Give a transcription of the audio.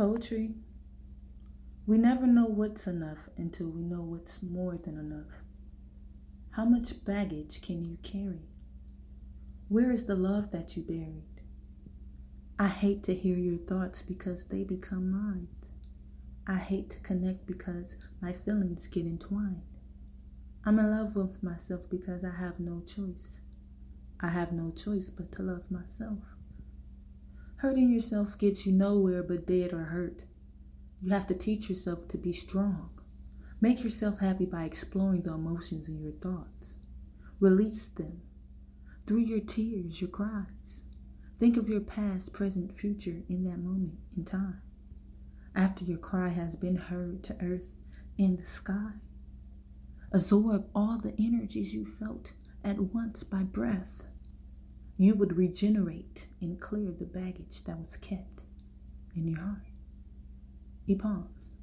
Poetry. We never know what's enough until we know what's more than enough. How much baggage can you carry? Where is the love that you buried? I hate to hear your thoughts because they become mine. I hate to connect because my feelings get entwined. I'm in love with myself because I have no choice. I have no choice but to love myself. Hurting yourself gets you nowhere but dead or hurt. You have to teach yourself to be strong. Make yourself happy by exploring the emotions in your thoughts. Release them. Through your tears, your cries. Think of your past, present, future in that moment in time. After your cry has been heard to earth and the sky, absorb all the energies you felt at once by breath. You would regenerate and clear the baggage that was kept in your heart. He paused.